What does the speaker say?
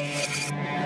Música